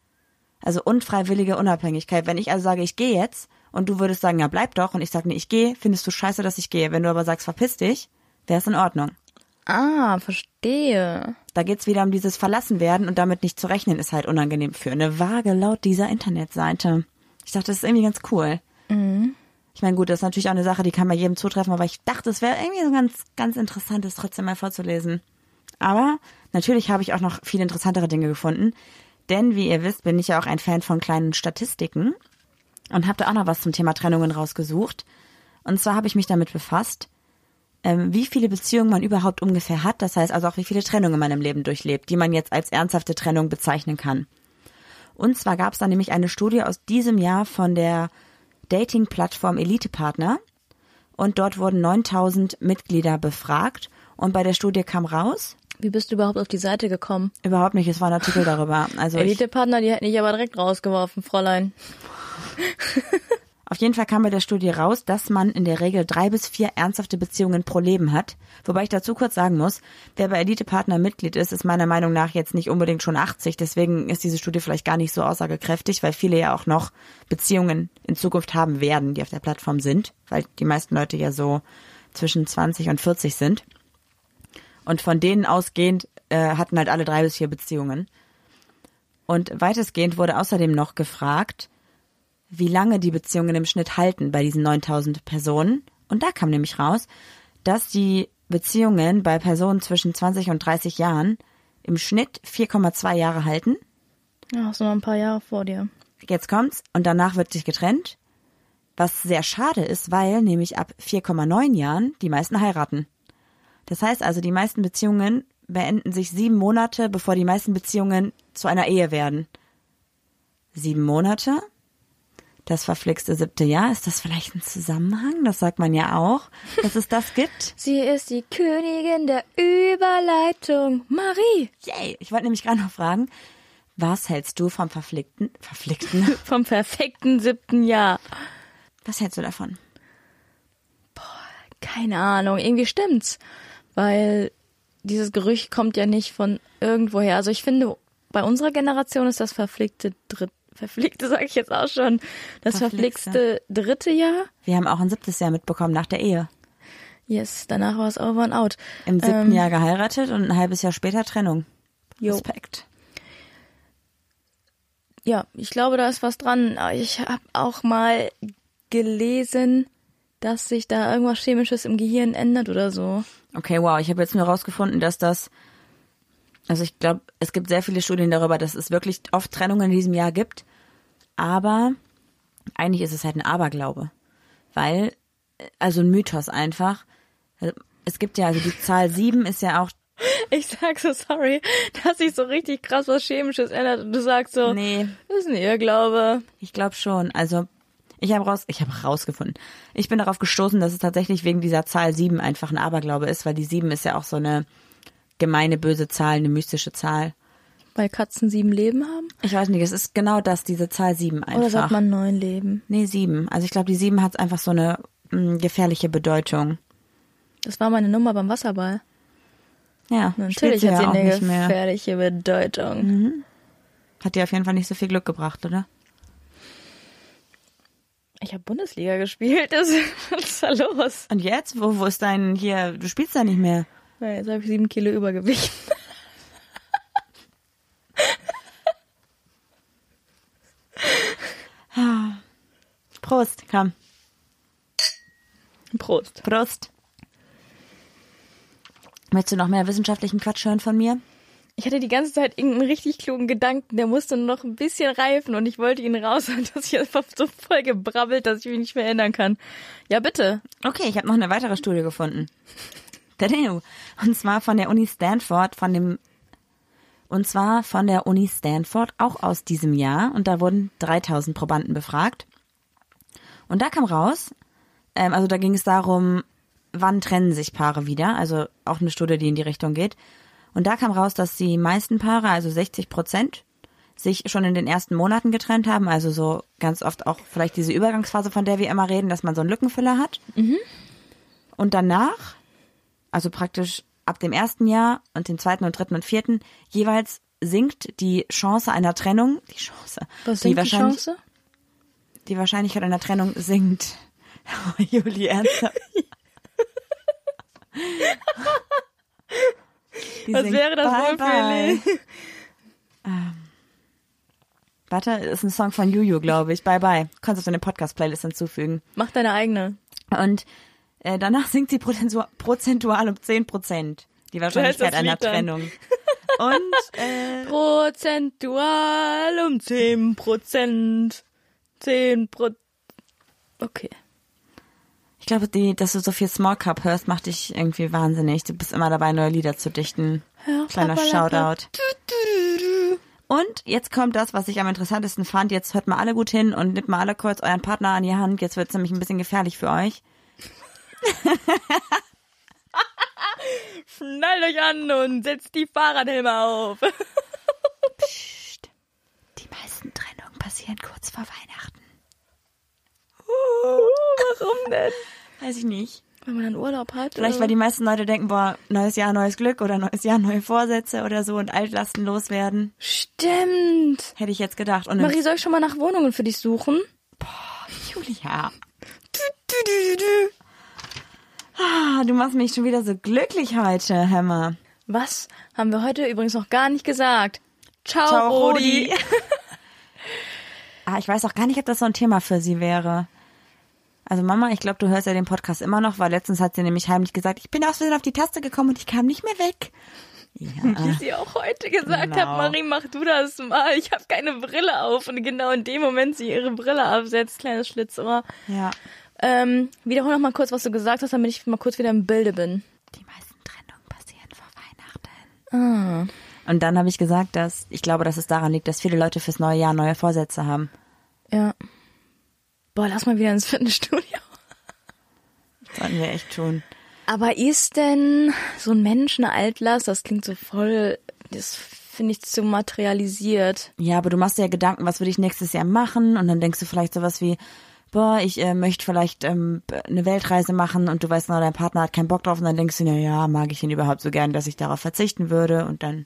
Also unfreiwillige Unabhängigkeit. Wenn ich also sage, ich gehe jetzt und du würdest sagen, ja, bleib doch und ich sage, nee, ich gehe, findest du scheiße, dass ich gehe. Wenn du aber sagst, verpiss dich, wäre es in Ordnung. Ah, verstehe. Da geht's wieder um dieses Verlassenwerden und damit nicht zu rechnen, ist halt unangenehm für eine Waage laut dieser Internetseite. Ich dachte, das ist irgendwie ganz cool. Ich meine, gut, das ist natürlich auch eine Sache, die kann bei jedem zutreffen, aber ich dachte, es wäre irgendwie so ganz, ganz interessant, das trotzdem mal vorzulesen. Aber natürlich habe ich auch noch viel interessantere Dinge gefunden. Denn, wie ihr wisst, bin ich ja auch ein Fan von kleinen Statistiken und habe da auch noch was zum Thema Trennungen rausgesucht. Und zwar habe ich mich damit befasst, ähm, wie viele Beziehungen man überhaupt ungefähr hat. Das heißt also auch, wie viele Trennungen man im Leben durchlebt, die man jetzt als ernsthafte Trennung bezeichnen kann. Und zwar gab es da nämlich eine Studie aus diesem Jahr von der Dating-Plattform Elite Partner. Und dort wurden 9000 Mitglieder befragt. Und bei der Studie kam raus, Wie bist du überhaupt auf die Seite gekommen? überhaupt nicht, es war ein Artikel darüber. Also ich, Elite-Partner, die hätten dich aber direkt rausgeworfen, Fräulein. Auf jeden Fall kam bei der Studie raus, dass man in der Regel drei bis vier ernsthafte Beziehungen pro Leben hat. Wobei ich dazu kurz sagen muss, wer bei Elite Partner Mitglied ist, ist meiner Meinung nach jetzt nicht unbedingt schon 80. Deswegen ist diese Studie vielleicht gar nicht so aussagekräftig, weil viele ja auch noch Beziehungen in Zukunft haben werden, die auf der Plattform sind, weil die meisten Leute ja so zwischen 20 und 40 sind. Und von denen ausgehend äh, hatten halt alle drei bis vier Beziehungen. Und weitestgehend wurde außerdem noch gefragt, wie lange die Beziehungen im Schnitt halten bei diesen 9000 Personen. Und da kam nämlich raus, dass die Beziehungen bei Personen zwischen 20 und 30 Jahren im Schnitt 4,2 Jahre halten. Ja, hast du noch ein paar Jahre vor dir. Jetzt kommt's und danach wird sich getrennt. Was sehr schade ist, weil nämlich ab 4,9 Jahren die meisten heiraten. Das heißt also, die meisten Beziehungen beenden sich sieben Monate, bevor die meisten Beziehungen zu einer Ehe werden. Sieben Monate? Das verflixte siebte Jahr, ist das vielleicht ein Zusammenhang? Das sagt man ja auch, dass es das gibt. Sie ist die Königin der Überleitung. Marie. Yay! Ich wollte nämlich gerade noch fragen, was hältst du vom verflickten, verflickten, Vom perfekten siebten Jahr. was hältst du davon? Keine Ahnung, irgendwie stimmt's. Weil dieses Gerücht kommt ja nicht von irgendwoher. Also ich finde, bei unserer Generation ist das verflickte dritte, verflickte sage ich jetzt auch schon, das Verflixte. dritte Jahr. Wir haben auch ein siebtes Jahr mitbekommen nach der Ehe. Yes, danach war es over and out. Im siebten Ähm, Jahr geheiratet und ein halbes Jahr später Trennung. Jo. Respekt. Ja, ich glaube, da ist was dran. Ich habe auch mal gelesen, dass sich da irgendwas Chemisches im Gehirn ändert oder so. Okay, wow. Ich habe jetzt nur rausgefunden, dass das, also ich glaube, es gibt sehr viele Studien darüber, dass es wirklich oft Trennungen in diesem Jahr gibt. Aber eigentlich ist es halt ein Aberglaube. Weil, also ein Mythos einfach. Es gibt ja, also die Zahl sieben ist ja auch, Ich sag so sorry, dass sich so richtig krass was Chemisches ändert und du sagst so, nee, das ist ein Irrglaube. ich glaube schon. Also ich habe raus, ich habe rausgefunden. Ich bin darauf gestoßen, dass es tatsächlich wegen dieser Zahl sieben einfach ein Aberglaube ist, weil die sieben ist ja auch so eine gemeine, böse Zahl, eine mystische Zahl. Weil Katzen sieben Leben haben? Ich weiß nicht, es ist genau das, diese Zahl sieben einfach. Oder sagt man neun Leben? Nee, sieben. Also ich glaube, die sieben hat einfach so eine mh, gefährliche Bedeutung. Das war meine Nummer beim Wasserball. Ja, Natürlich hat sie ja auch eine nicht mehr. gefährliche Bedeutung. Hat dir auf jeden Fall nicht so viel Glück gebracht, oder? Ich habe Bundesliga gespielt, das was ist da los? Und jetzt? Wo, wo ist dein, hier, du spielst da nicht mehr. Ja, jetzt habe ich sieben Kilo Übergewicht. Prost, komm. Prost. Prost. Möchtest du noch mehr wissenschaftlichen Quatsch hören von mir? Ich hatte die ganze Zeit irgendeinen richtig klugen Gedanken, der musste noch ein bisschen reifen und ich wollte ihn raus und das hier einfach so voll gebrabbelt, dass ich mich nicht mehr erinnern kann. Ja, bitte. Okay, ich habe noch eine weitere Studie gefunden. Und zwar von der Uni Stanford, von dem und zwar von der Uni Stanford, auch aus diesem Jahr. Und da wurden 3000 Probanden befragt. Und da kam raus, ähm, also da ging es darum, wann trennen sich Paare wieder? Also auch eine Studie, die in die Richtung geht. Und da kam raus, dass die meisten Paare, also 60 Prozent, sich schon in den ersten Monaten getrennt haben. Also so ganz oft auch vielleicht diese Übergangsphase, von der wir immer reden, dass man so einen Lückenfüller hat. Und danach, also praktisch ab dem ersten Jahr und dem zweiten und dritten und vierten, jeweils sinkt die Chance einer Trennung, die Chance, Was die sind die wahrscheinlich, Chance? die Wahrscheinlichkeit einer Trennung sinkt. Oh, Juli, ernsthaft. Die Was wäre das bye, wohl für ein bye. Ähm, Warte, ist ein Song von Juju, glaube ich. Bye bye. Kannst du deine Podcast-Playlist hinzufügen. Mach deine eigene. Und äh, danach sinkt sie prozentu- prozentual um 10 Prozent. Die Wahrscheinlichkeit einer? Trennung. Und äh, Prozentual um 10 Prozent. 10 Pro... Okay. ich glaube, die, dass du so viel Small Cup hörst, macht dich irgendwie wahnsinnig. Du bist immer dabei, neue Lieder zu dichten. Ja, Kleiner. Shoutout. Und jetzt kommt das, was ich am interessantesten fand. Jetzt hört mal alle gut hin und nehmt mal alle kurz euren Partner an die Hand. Jetzt wird es nämlich ein bisschen gefährlich für euch. Schnallt euch an und setzt die Fahrradhelme auf. Psst. Die meisten Trennungen passieren kurz vor Weihnachten. Warum denn? Weiß ich nicht. Wenn man dann Urlaub hat. Vielleicht, oder? weil die meisten Leute denken, boah, neues Jahr, neues Glück oder neues Jahr, neue Vorsätze oder so und Altlasten loswerden. Stimmt. Hätte ich jetzt gedacht. Und Marie, soll ich schon mal nach Wohnungen für dich suchen? Julia. Ah, du machst mich schon wieder so glücklich heute, Hammer. Was haben wir heute übrigens noch gar nicht gesagt? Ciao, Ciao, Rodi. Rodi. ah, ich weiß auch gar nicht, ob das so ein Thema für sie wäre. Also Mama, ich glaube, du hörst ja den Podcast immer noch, weil letztens hat sie nämlich heimlich gesagt, ich bin aus Versehen auf die Taste gekommen und ich kam nicht mehr weg. Wie Ja. sie auch heute gesagt Genau. hat, Marie, mach du das mal. Ich habe keine Brille auf. Und genau in dem Moment sie ihre Brille absetzt, kleines Schlitzohr. ja. Ähm, wiederhol noch mal kurz, was du gesagt hast, damit ich mal kurz wieder im Bilde bin. Die meisten Trennungen passieren vor Weihnachten. Ah. Und dann habe ich gesagt, dass ich glaube, dass es daran liegt, dass viele Leute fürs neue Jahr neue Vorsätze haben. Ja. Boah, lass mal wieder ins Fitnessstudio. Sollten wir echt tun. Aber ist denn so ein Mensch eine Altlast? Das klingt so voll, das finde ich zu materialisiert. Ja, aber du machst dir ja Gedanken, was würde ich nächstes Jahr machen? Und dann denkst du vielleicht sowas wie, boah, ich äh, möchte vielleicht ähm, eine Weltreise machen und du weißt noch, dein Partner hat keinen Bock drauf und dann denkst du, na ja, mag ich ihn überhaupt so gern, dass ich darauf verzichten würde und dann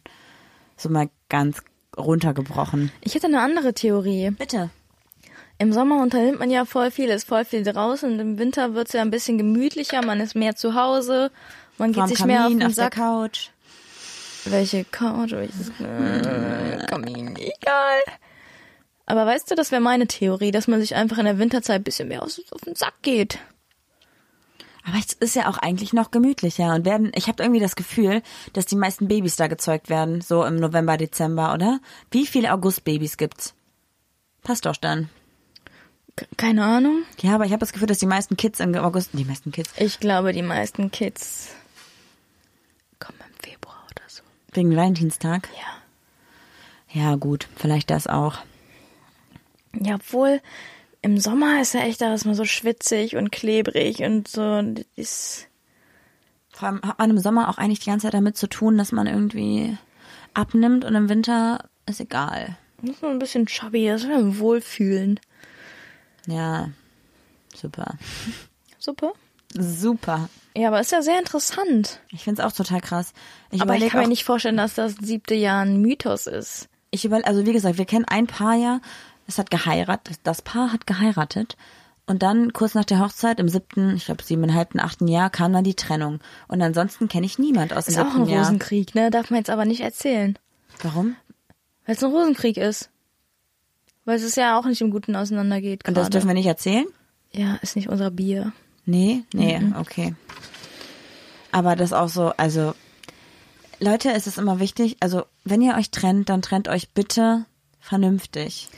so mal ganz runtergebrochen. Ich hätte eine andere Theorie. Bitte. Im Sommer unternimmt man ja voll viel, ist voll viel draußen und im Winter wird's ja ein bisschen gemütlicher, man ist mehr zu Hause, man geht Vorm sich mehr auf Kamin, den auf der Sack. Couch. Welche Couch, welches äh, Kamin, egal. Aber weißt du, das wäre meine Theorie, dass man sich einfach in der Winterzeit ein bisschen mehr auf den Sack geht. Aber es ist ja auch eigentlich noch gemütlicher und werden, ich habe irgendwie das Gefühl, dass die meisten Babys da gezeugt werden, so im November, Dezember, oder? Wie viele August-Babys gibt's? Passt doch dann. Keine Ahnung. Ja, aber ich habe das Gefühl, dass die meisten Kids im August, die meisten Kids, Ich glaube, die meisten Kids kommen im Februar oder so. wegen Valentinstag. Ja. Ja, gut, vielleicht das auch. Ja, obwohl im Sommer ist ja echt alles mal so schwitzig und klebrig und so. Und ist Vor allem hat man im Sommer auch eigentlich die ganze Zeit damit zu tun, dass man irgendwie abnimmt und im Winter ist egal. muss man ein bisschen chubby, das will wohlfühlen. Ja, super. Super. Super. Ja, aber ist ja sehr interessant. Ich find's auch total krass. Ich aber ich überlege kann mir nicht vorstellen, dass das siebte Jahr ein Mythos ist. ich über, also wie gesagt, wir kennen ein Paar ja, es hat geheiratet, das Paar hat geheiratet und dann kurz nach der Hochzeit im siebten, ich glaube siebeneinhalbten, achten Jahr kam dann die Trennung. Und ansonsten kenne ich niemand aus dem Ist auch siebten ein Jahr. Rosenkrieg, ne? Darf man jetzt aber nicht erzählen. Warum? Weil es ein Rosenkrieg ist. Weil es ja auch nicht im Guten auseinandergeht. Und das dürfen wir nicht erzählen? Ja, ist nicht unser Bier. Nee, nee, Mhm. okay. Aber das auch so, also Leute, es ist immer wichtig, also wenn ihr euch trennt, dann trennt euch bitte vernünftig.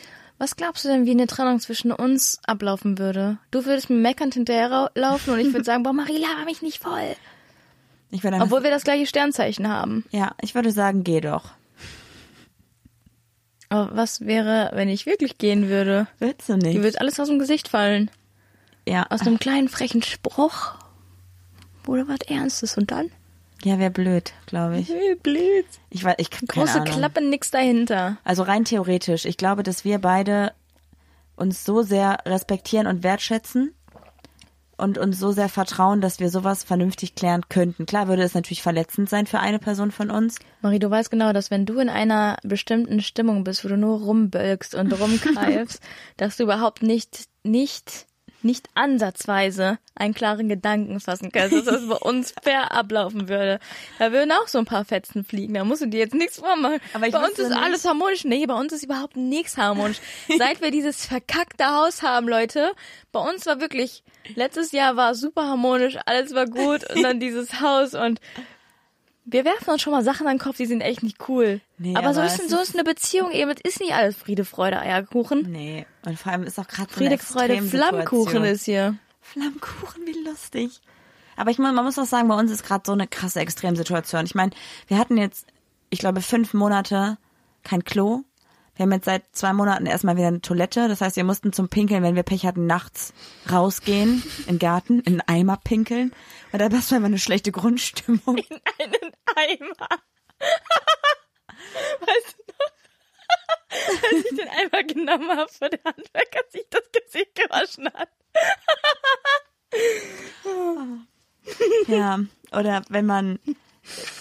Was glaubst du denn, wie eine Trennung zwischen uns ablaufen würde? Du würdest mir meckernd hinterherlaufen und ich würde sagen, boah, Marie, laber mich nicht voll. Ich würde Obwohl wir das gleiche Sternzeichen haben. ja, ich würde sagen, geh doch. Aber was wäre, wenn ich wirklich gehen würde? Willst du nicht? Dir wird alles aus dem Gesicht fallen. ja, Aus einem kleinen frechen Spruch. oder was Ernstes und dann? Ja, wäre blöd, glaube ich. Hey, blöd. Ich weiß, ich keine Große Ahnung. Klappe, nix dahinter. Also rein theoretisch. Ich glaube, dass wir beide uns so sehr respektieren und wertschätzen und uns so sehr vertrauen, dass wir sowas vernünftig klären könnten. Klar würde es natürlich verletzend sein für eine Person von uns. Marie, du weißt genau, dass wenn du in einer bestimmten Stimmung bist, wo du nur rumbölkst und rumgreifst, dass du überhaupt nicht, nicht, nicht ansatzweise einen klaren Gedanken fassen kannst, dass das bei uns fair ablaufen würde. Da würden auch so ein paar Fetzen fliegen, da musst du dir jetzt nichts vormachen. Aber bei uns ist nicht- alles harmonisch. Nee, bei uns ist überhaupt nichts harmonisch. Seit wir dieses verkackte Haus haben, Leute, bei uns war wirklich, letztes Jahr war super harmonisch, alles war gut und dann dieses Haus und wir werfen uns schon mal Sachen an den Kopf, die sind echt nicht cool. Nee, aber, so, aber ist, es so ist- ist eine Beziehung eben. Es ist nicht alles Friede, Freude, Eierkuchen. Nee. Und vor allem ist auch gerade so Friede, eine Freude. Flammkuchen ist hier. Flammkuchen, wie lustig. Aber ich muss, man muss auch sagen, bei uns ist gerade so eine krasse Extremsituation. Ich meine, wir hatten jetzt, ich glaube, fünf Monate kein Klo. Wir haben jetzt seit zwei Monaten erstmal wieder eine Toilette. Das heißt, wir mussten zum Pinkeln, wenn wir Pech hatten, nachts rausgehen, in den Garten, in einen Eimer pinkeln. Und da war es immer eine schlechte Grundstimmung. Einen Eimer. weißt du noch, als ich den Eimer genommen habe, wo der Handwerker sich das Gesicht gewaschen hat? Ja. Oder wenn man,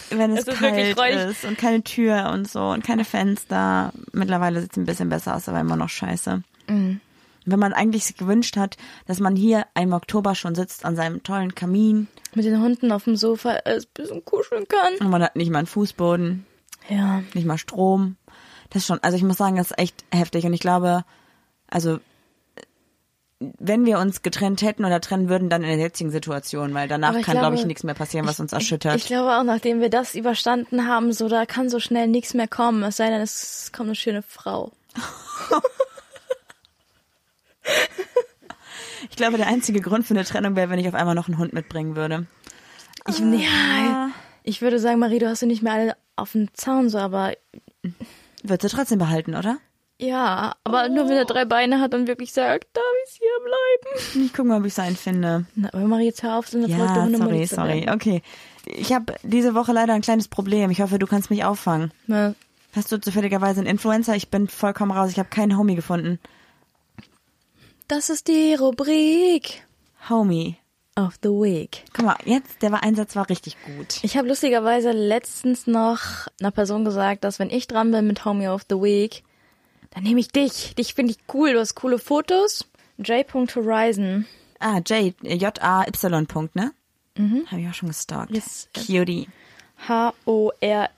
wenn es, Es kalt ist und keine Tür und so und keine Fenster. Mittlerweile sieht es ein bisschen besser aus, aber immer noch scheiße. Mhm. Wenn man eigentlich sich gewünscht hat, dass man hier im Oktober schon sitzt an seinem tollen Kamin Mit den Hunden auf dem Sofa es ein bisschen kuscheln kann. und man hat nicht mal einen Fußboden, Ja. nicht mal Strom. Das ist schon, also ich muss sagen, das ist echt heftig und ich glaube, also wenn wir uns getrennt hätten oder trennen würden, dann in der jetzigen Situation, weil danach ich kann, glaube ich, nichts mehr passieren, was uns Ich, erschüttert. ich glaube auch, nachdem wir das überstanden haben, so da kann so schnell nichts mehr kommen. Es sei denn, es kommt eine schöne Frau. Ich glaube, der einzige Grund für eine Trennung wäre, wenn ich auf einmal noch einen Hund mitbringen würde. Ich, ja, ich würde sagen, Marie, du hast sie nicht mehr alle auf dem Zaun, so, aber Wird sie trotzdem behalten, oder? Ja, aber nur wenn er drei Beine hat und wirklich sagt, darf ich hier bleiben? Ich gucke mal, ob ich seinen finde. Na, aber Marie, jetzt hör auf, so eine Ja, sorry, zu sorry. Okay. Ich habe diese Woche leider ein kleines Problem. Ich hoffe, du kannst mich auffangen. Na, Hast du zufälligerweise einen Influencer? Ich bin vollkommen raus. Ich habe keinen Homie gefunden. Das ist die Rubrik Homie. of the Week. Guck mal, jetzt, der war Einsatz war richtig gut. Ich habe lustigerweise letztens noch einer Person gesagt, dass wenn ich dran bin mit Homie of the Week, dann nehme ich dich. Dich finde ich cool. Du hast coole Fotos. J. Horizon. Ah, J, J-A-Y, Punkt, ne? Mhm. Habe ich auch schon gestalkt. Yes. Cutie. H-O-R-I-Z-E-N.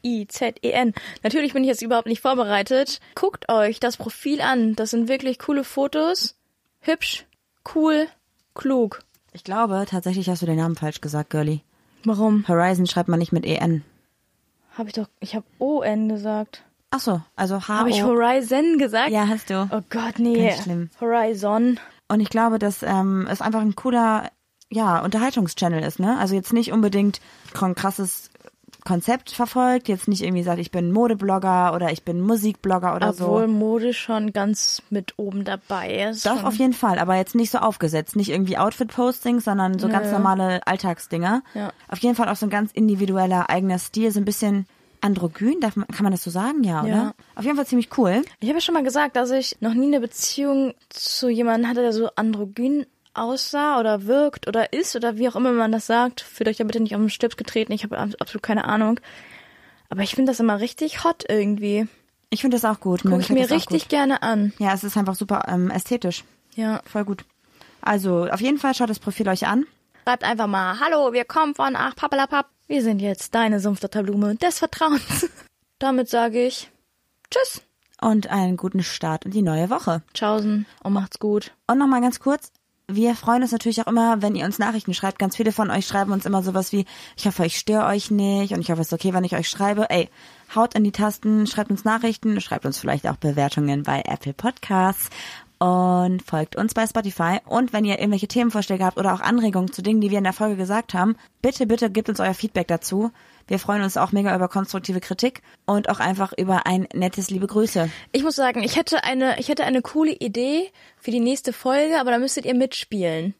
Natürlich bin ich jetzt überhaupt nicht vorbereitet. Guckt euch das Profil an. Das sind wirklich coole Fotos. Hübsch, cool, klug. Ich glaube, tatsächlich hast du den Namen falsch gesagt, Girlie. Warum? Horizon schreibt man nicht mit E-N. Habe ich doch, ich habe O-N gesagt. Ach so, also H Habe ich Horizon gesagt? Ja, hast du. Oh Gott, nee. Ganz schlimm. Horizon. Und ich glaube, dass ähm, es einfach ein cooler, ja, Unterhaltungschannel ist, ne? Also jetzt nicht unbedingt ein krasses Konzept verfolgt, jetzt nicht irgendwie sagt, ich bin Modeblogger oder ich bin Musikblogger oder Obwohl so. Mode schon ganz mit oben dabei ist. Doch, auf jeden Fall, aber jetzt nicht so aufgesetzt, nicht irgendwie Outfit-Postings, sondern so ganz ja. normale Alltagsdinger. Ja. Auf jeden Fall auch so ein ganz individueller eigener Stil, so ein bisschen androgyn, darf man, kann man das so sagen? Ja, oder? Ja. Auf jeden Fall ziemlich cool. Ich habe ja schon mal gesagt, dass ich noch nie eine Beziehung zu jemandem hatte, der so androgyn aussah oder wirkt oder ist oder wie auch immer man das sagt. Fühlt euch da bitte nicht auf den Stips getreten, ich habe absolut keine Ahnung. Aber ich finde das immer richtig hot irgendwie. Ich finde das auch gut. Gucke ich gefällt mir richtig gerne an. Ja, es ist einfach super ähm, ästhetisch. Ja. Voll gut. Also, auf jeden Fall schaut das Profil euch an. Schreibt einfach mal, hallo, wir kommen von Ach Pappelapapp. Wir sind jetzt deine Sumpfdotterblume des Vertrauens. Damit sage ich Tschüss. und einen guten Start in die neue Woche. Tschaußen und macht's gut. Und nochmal ganz kurz, wir freuen uns natürlich auch immer, wenn ihr uns Nachrichten schreibt. Ganz viele von euch schreiben uns immer sowas wie, ich hoffe, ich störe euch nicht und ich hoffe, es ist okay, wenn ich euch schreibe. Ey, haut in die Tasten, schreibt uns Nachrichten, schreibt uns vielleicht auch Bewertungen bei Apple Podcasts und folgt uns bei Spotify. Und wenn ihr irgendwelche Themenvorschläge habt oder auch Anregungen zu Dingen, die wir in der Folge gesagt haben, bitte, bitte gebt uns euer Feedback dazu. Wir freuen uns auch mega über konstruktive Kritik und auch einfach über ein nettes liebe Grüße. Ich muss sagen, ich hätte eine, ich hätte eine coole Idee für die nächste Folge, aber da müsstet ihr mitspielen.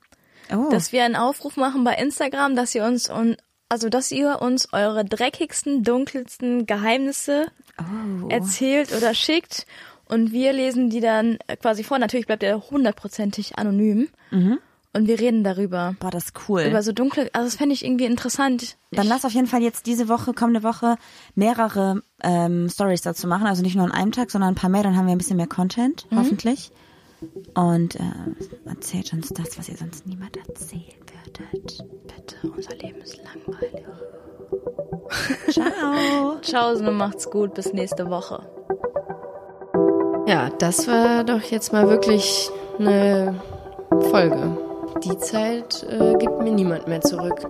Oh. dass wir einen Aufruf machen bei Instagram, dass ihr uns und also dass ihr uns eure dreckigsten, dunkelsten Geheimnisse Oh. erzählt oder schickt und wir lesen die dann quasi vor. Natürlich bleibt ihr hundertprozentig anonym Mhm. und wir reden darüber. Boah, das ist cool. Über so dunkle, also das fände ich irgendwie interessant. Dann lass auf jeden Fall jetzt diese Woche, kommende Woche, mehrere ähm, Stories dazu machen. Also nicht nur an einem Tag, sondern ein paar mehr. Dann haben wir ein bisschen mehr Content, Mhm. hoffentlich. Und äh, erzählt uns das, was ihr sonst niemand erzählen würdet. Bitte, unser Leben ist langweilig. Ciao. Tschaußen und macht's gut, bis nächste Woche. Ja, das war doch jetzt mal wirklich eine Folge. Die Zeit äh, gibt mir niemand mehr zurück.